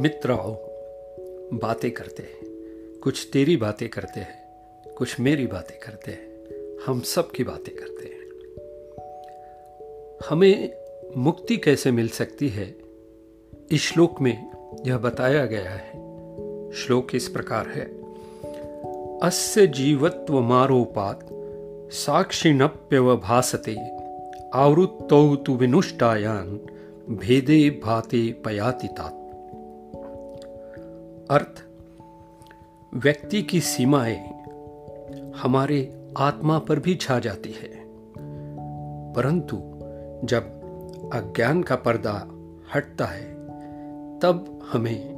मित्र आओ बातें करते हैं। कुछ तेरी बातें करते हैं, कुछ मेरी बातें करते हैं। हम सब की बातें करते हैं। हमें मुक्ति कैसे मिल सकती है? इस श्लोक में यह बताया गया है। श्लोक इस प्रकार है। अस्य जीवत्व मारोपात साक्षिणप्यवभासते आवृत्तौ तु विनुष्टायान भेदे भाते पयाति तात। अर्थ, व्यक्ति की सीमाएँ हमारे आत्मा पर भी छा जाती है। परंतु जब अज्ञान का पर्दा हटता है, तब हमें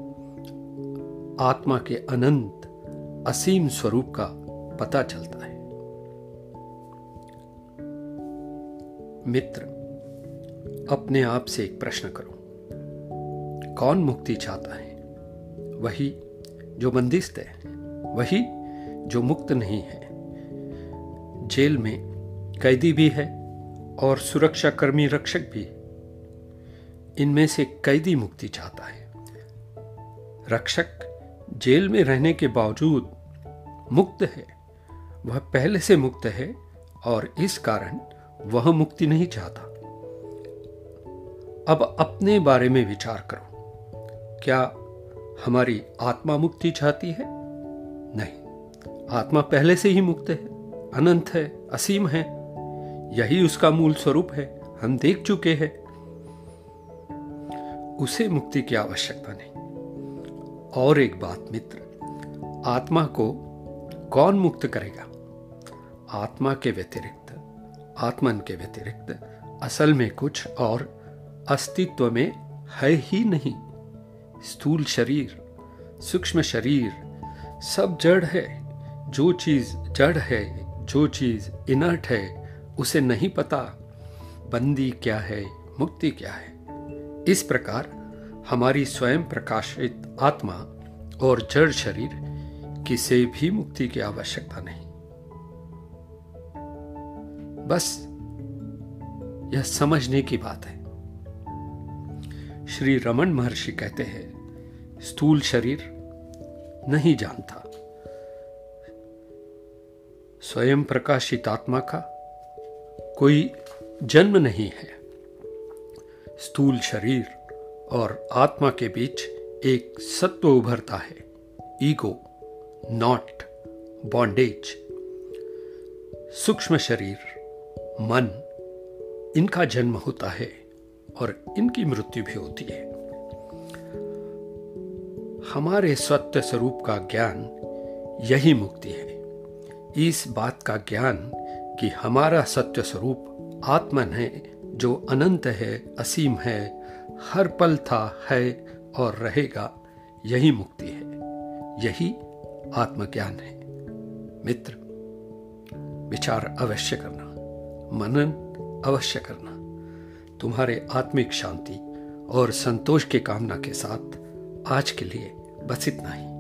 आत्मा के अनंत, असीम स्वरूप का पता चलता है। मित्र, अपने आप से एक प्रश्न करो। कौन मुक्ति चाहता है? वही जो बंदिस्त है, वही जो मुक्त नहीं है। जेल में कैदी भी है और सुरक्षा कर्मी रक्षक भी। इनमें से कैदी मुक्ति चाहता है। रक्षक जेल में रहने के बावजूद मुक्त है। वह पहले से मुक्त है और इस कारण वह मुक्ति नहीं चाहता। अब अपने बारे में विचार करो। क्या हमारी आत्मा मुक्ति चाहती है? नहीं। आत्मा पहले से ही मुक्त है, अनंत है, असीम है। यही उसका मूल स्वरूप है, हम देख चुके हैं। उसे मुक्ति की आवश्यकता नहीं। और एक बात मित्र, आत्मा को कौन मुक्त करेगा? आत्मा के व्यतिरिक्त, आत्मन के व्यतिरिक्त असल में कुछ और अस्तित्व में है ही नहीं। स्थूल शरीर, सूक्ष्म शरीर, सब जड़ है। जो चीज़ जड़ है, जो चीज़ इनर्ट है, उसे नहीं पता, बंदी क्या है, मुक्ति क्या है। इस प्रकार हमारी स्वयं प्रकाशित आत्मा और जड़ शरीर किसे भी मुक्ति की आवश्यकता नहीं। बस, यह समझने की बात है। श्री रमन महर्षि कहते हैं, स्थूल शरीर नहीं जानता। स्वयं प्रकाशित आत्मा का कोई जन्म नहीं है। स्थूल शरीर और आत्मा के बीच एक सत्व उभरता है। ईगो नॉट बॉन्डेज सूक्ष्म शरीर, मन, इनका जन्म होता है। और इनकी मृत्यु भी होती है। हमारे सत्य स्वरूप का ज्ञान यही मुक्ति है। इस बात का ज्ञान कि हमारा सत्य स्वरूप आत्मन है, जो अनंत है, असीम है, हर पल था, है और रहेगा, यही मुक्ति है। यही आत्मज्ञान है। मित्र, विचार अवश्य करना, मनन अवश्य करना। तुम्हारे आत्मिक शांति और संतोष की कामना के साथ आज के लिए बस इतना ही।